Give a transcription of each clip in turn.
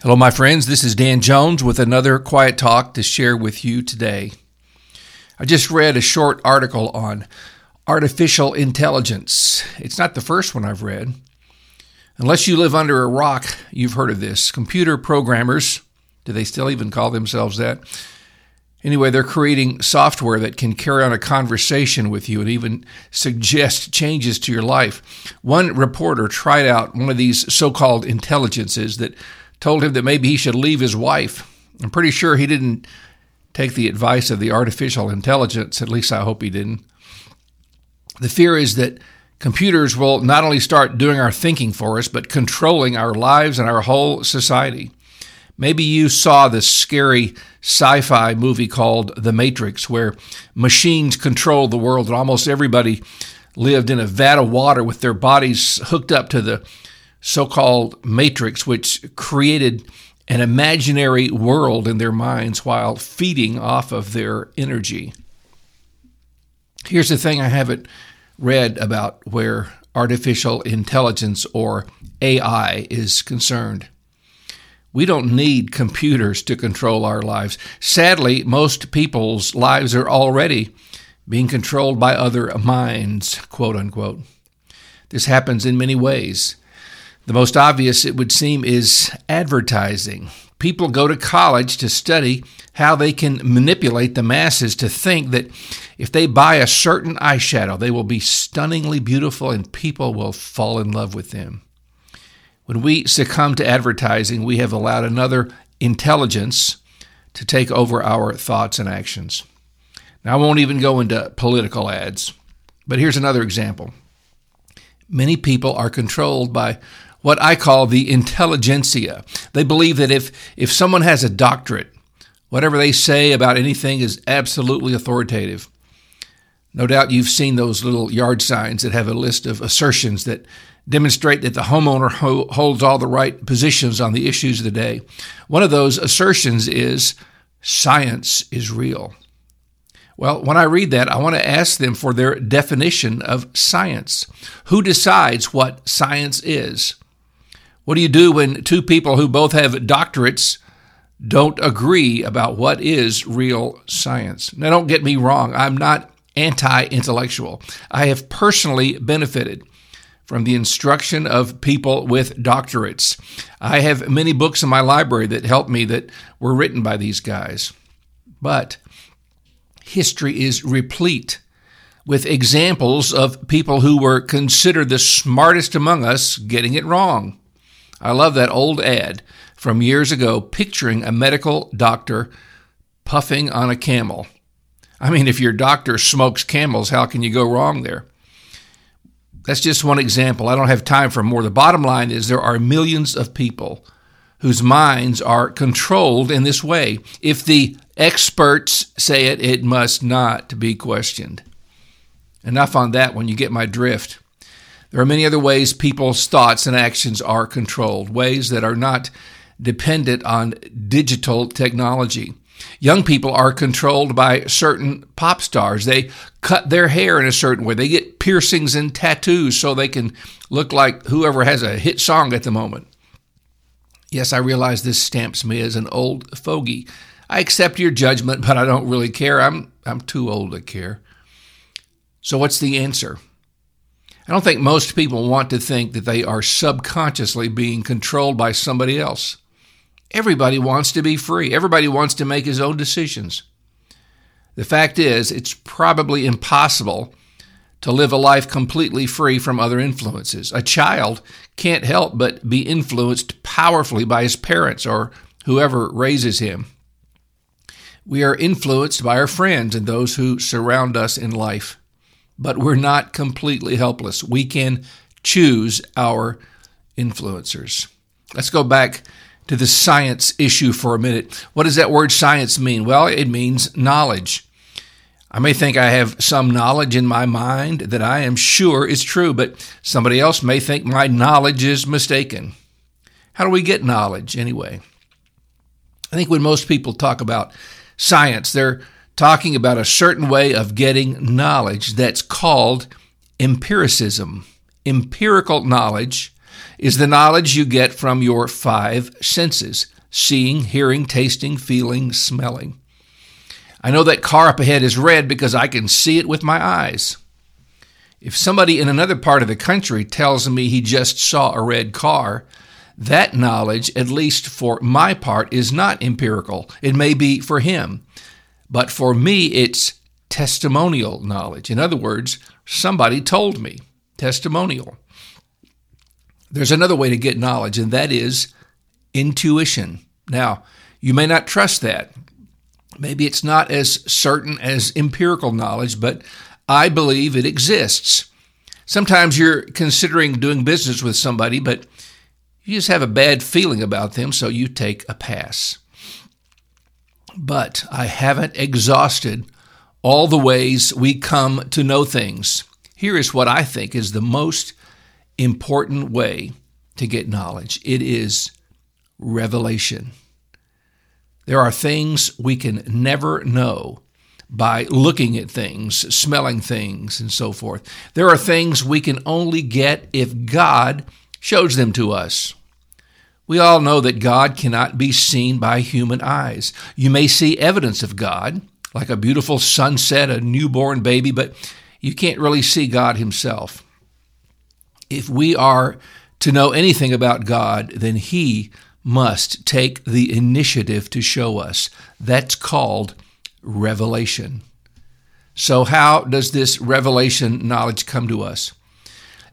Hello, my friends. This is Dan Jones with another quiet talk to share with you today. I just read a short article on artificial intelligence. It's not the first one I've read. Unless you live under a rock, you've heard of this. Computer programmers, do they still even call themselves that? Anyway, they're creating software that can carry on a conversation with you and even suggest changes to your life. One reporter tried out one of these so called intelligences that told him that maybe he should leave his wife. I'm pretty sure he didn't take the advice of the artificial intelligence, at least I hope he didn't. The fear is that computers will not only start doing our thinking for us, but controlling our lives and our whole society. Maybe you saw this scary sci fi movie called The Matrix, where machines control the world and almost everybody lived in a vat of water with their bodies hooked up to the so called matrix, which created an imaginary world in their minds while feeding off of their energy. Here's the thing I haven't read about where artificial intelligence or AI is concerned. We don't need computers to control our lives. Sadly, most people's lives are already being controlled by other minds, quote unquote. This happens in many ways. The most obvious, it would seem, is advertising. People go to college to study how they can manipulate the masses to think that if they buy a certain eyeshadow, they will be stunningly beautiful and people will fall in love with them. When we succumb to advertising, we have allowed another intelligence to take over our thoughts and actions. Now, I won't even go into political ads, but here's another example. Many people are controlled by what I call the intelligentsia. They believe that if, if someone has a doctorate, whatever they say about anything is absolutely authoritative. No doubt you've seen those little yard signs that have a list of assertions that demonstrate that the homeowner ho- holds all the right positions on the issues of the day. One of those assertions is science is real. Well, when I read that, I want to ask them for their definition of science. Who decides what science is? What do you do when two people who both have doctorates don't agree about what is real science? Now, don't get me wrong, I'm not anti intellectual. I have personally benefited from the instruction of people with doctorates. I have many books in my library that helped me that were written by these guys. But history is replete with examples of people who were considered the smartest among us getting it wrong. I love that old ad from years ago picturing a medical doctor puffing on a camel. I mean, if your doctor smokes camels, how can you go wrong there? That's just one example. I don't have time for more. The bottom line is there are millions of people whose minds are controlled in this way. If the experts say it, it must not be questioned. Enough on that when you get my drift. There are many other ways people's thoughts and actions are controlled, ways that are not dependent on digital technology. Young people are controlled by certain pop stars. They cut their hair in a certain way. They get piercings and tattoos so they can look like whoever has a hit song at the moment. Yes, I realize this stamps me as an old fogey. I accept your judgment, but I don't really care. I'm I'm too old to care. So what's the answer? I don't think most people want to think that they are subconsciously being controlled by somebody else. Everybody wants to be free. Everybody wants to make his own decisions. The fact is, it's probably impossible to live a life completely free from other influences. A child can't help but be influenced powerfully by his parents or whoever raises him. We are influenced by our friends and those who surround us in life but we're not completely helpless. We can choose our influencers. Let's go back to the science issue for a minute. What does that word science mean? Well, it means knowledge. I may think I have some knowledge in my mind that I am sure is true, but somebody else may think my knowledge is mistaken. How do we get knowledge anyway? I think when most people talk about science, they're talking about a certain way of getting knowledge that's called empiricism. Empirical knowledge is the knowledge you get from your five senses seeing, hearing, tasting, feeling, smelling. I know that car up ahead is red because I can see it with my eyes. If somebody in another part of the country tells me he just saw a red car, that knowledge, at least for my part, is not empirical. It may be for him, but for me, it's testimonial knowledge. In other words, somebody told me. Testimonial. There's another way to get knowledge, and that is intuition. Now, you may not trust that. Maybe it's not as certain as empirical knowledge, but I believe it exists. Sometimes you're considering doing business with somebody, but you just have a bad feeling about them, so you take a pass. But I haven't exhausted all the ways we come to know things. Here is what I think is the most important way to get knowledge it is revelation. There are things we can never know by looking at things, smelling things, and so forth. There are things we can only get if God shows them to us. We all know that God cannot be seen by human eyes. You may see evidence of God, like a beautiful sunset, a newborn baby, but you can't really see God Himself. If we are to know anything about God, then He must take the initiative to show us. That's called revelation. So, how does this revelation knowledge come to us?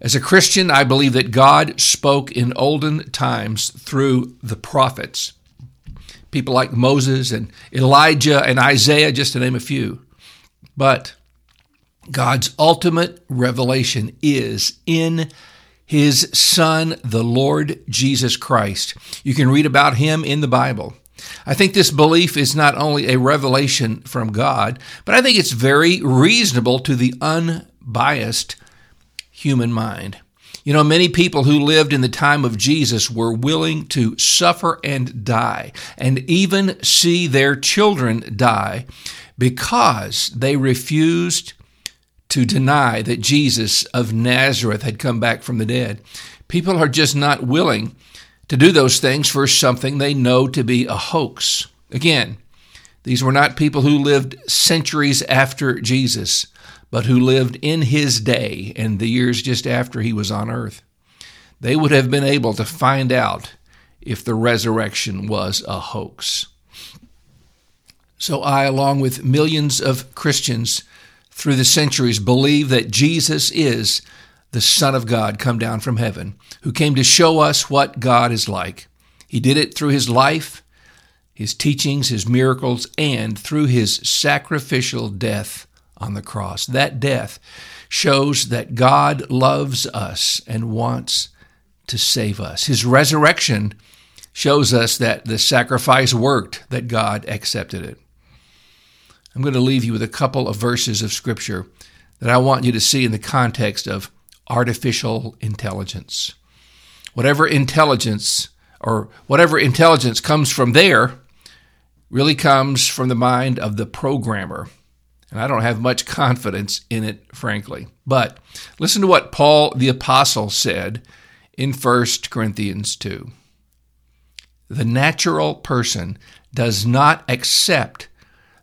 As a Christian, I believe that God spoke in olden times through the prophets, people like Moses and Elijah and Isaiah, just to name a few. But God's ultimate revelation is in his Son, the Lord Jesus Christ. You can read about him in the Bible. I think this belief is not only a revelation from God, but I think it's very reasonable to the unbiased human mind. You know, many people who lived in the time of Jesus were willing to suffer and die, and even see their children die, because they refused to deny that Jesus of Nazareth had come back from the dead. People are just not willing to do those things for something they know to be a hoax. Again, these were not people who lived centuries after Jesus, but who lived in his day and the years just after he was on earth. They would have been able to find out if the resurrection was a hoax. So I, along with millions of Christians through the centuries, believe that Jesus is the Son of God come down from heaven, who came to show us what God is like. He did it through his life, his teachings, his miracles, and through his sacrificial death on the cross. That death shows that God loves us and wants to save us. His resurrection shows us that the sacrifice worked, that God accepted it. I'm going to leave you with a couple of verses of Scripture that I want you to see in the context of artificial intelligence. Whatever intelligence or whatever intelligence comes from there really comes from the mind of the programmer. And I don't have much confidence in it, frankly. But listen to what Paul the Apostle said in 1 Corinthians 2. The natural person does not accept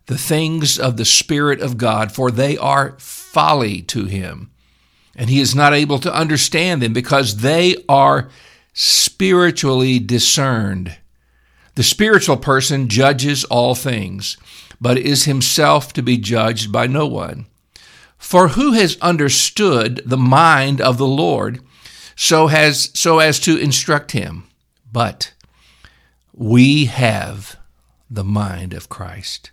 the things of the Spirit of God, for they are folly to him and he is not able to understand them because they are spiritually discerned. The spiritual person judges all things, but is himself to be judged by no one. For who has understood the mind of the Lord so has so as to instruct him? But we have the mind of Christ.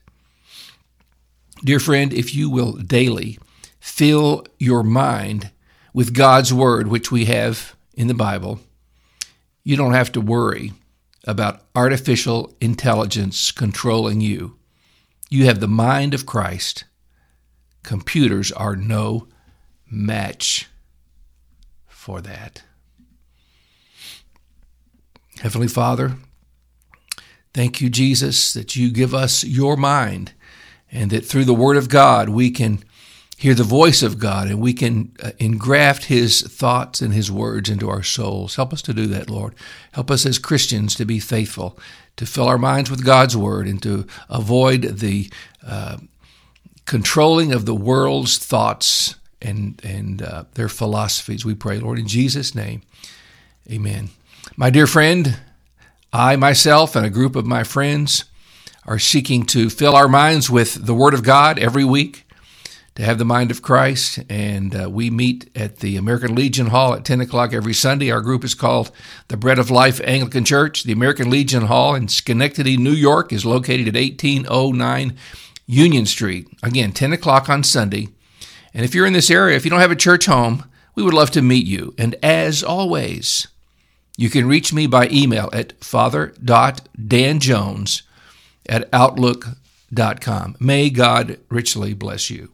Dear friend, if you will daily fill your mind with God's Word, which we have in the Bible, you don't have to worry about artificial intelligence controlling you. You have the mind of Christ. Computers are no match for that. Heavenly Father, thank you, Jesus, that you give us your mind and that through the Word of God we can hear the voice of God and we can uh, engraft His thoughts and His words into our souls. Help us to do that, Lord. Help us as Christians to be faithful, to fill our minds with God's Word, and to avoid the uh, controlling of the world's thoughts and, and uh, their philosophies. We pray, Lord, in Jesus' name. Amen. My dear friend, I myself and a group of my friends are seeking to fill our minds with the Word of God every week to have the mind of Christ. And uh, we meet at the American Legion Hall at 10 o'clock every Sunday. Our group is called the Bread of Life Anglican Church. The American Legion Hall in Schenectady, New York is located at 1809 Union Street. Again, 10 o'clock on Sunday. And if you're in this area, if you don't have a church home, we would love to meet you. And as always, you can reach me by email at father.danjones at outlook.com. May God richly bless you.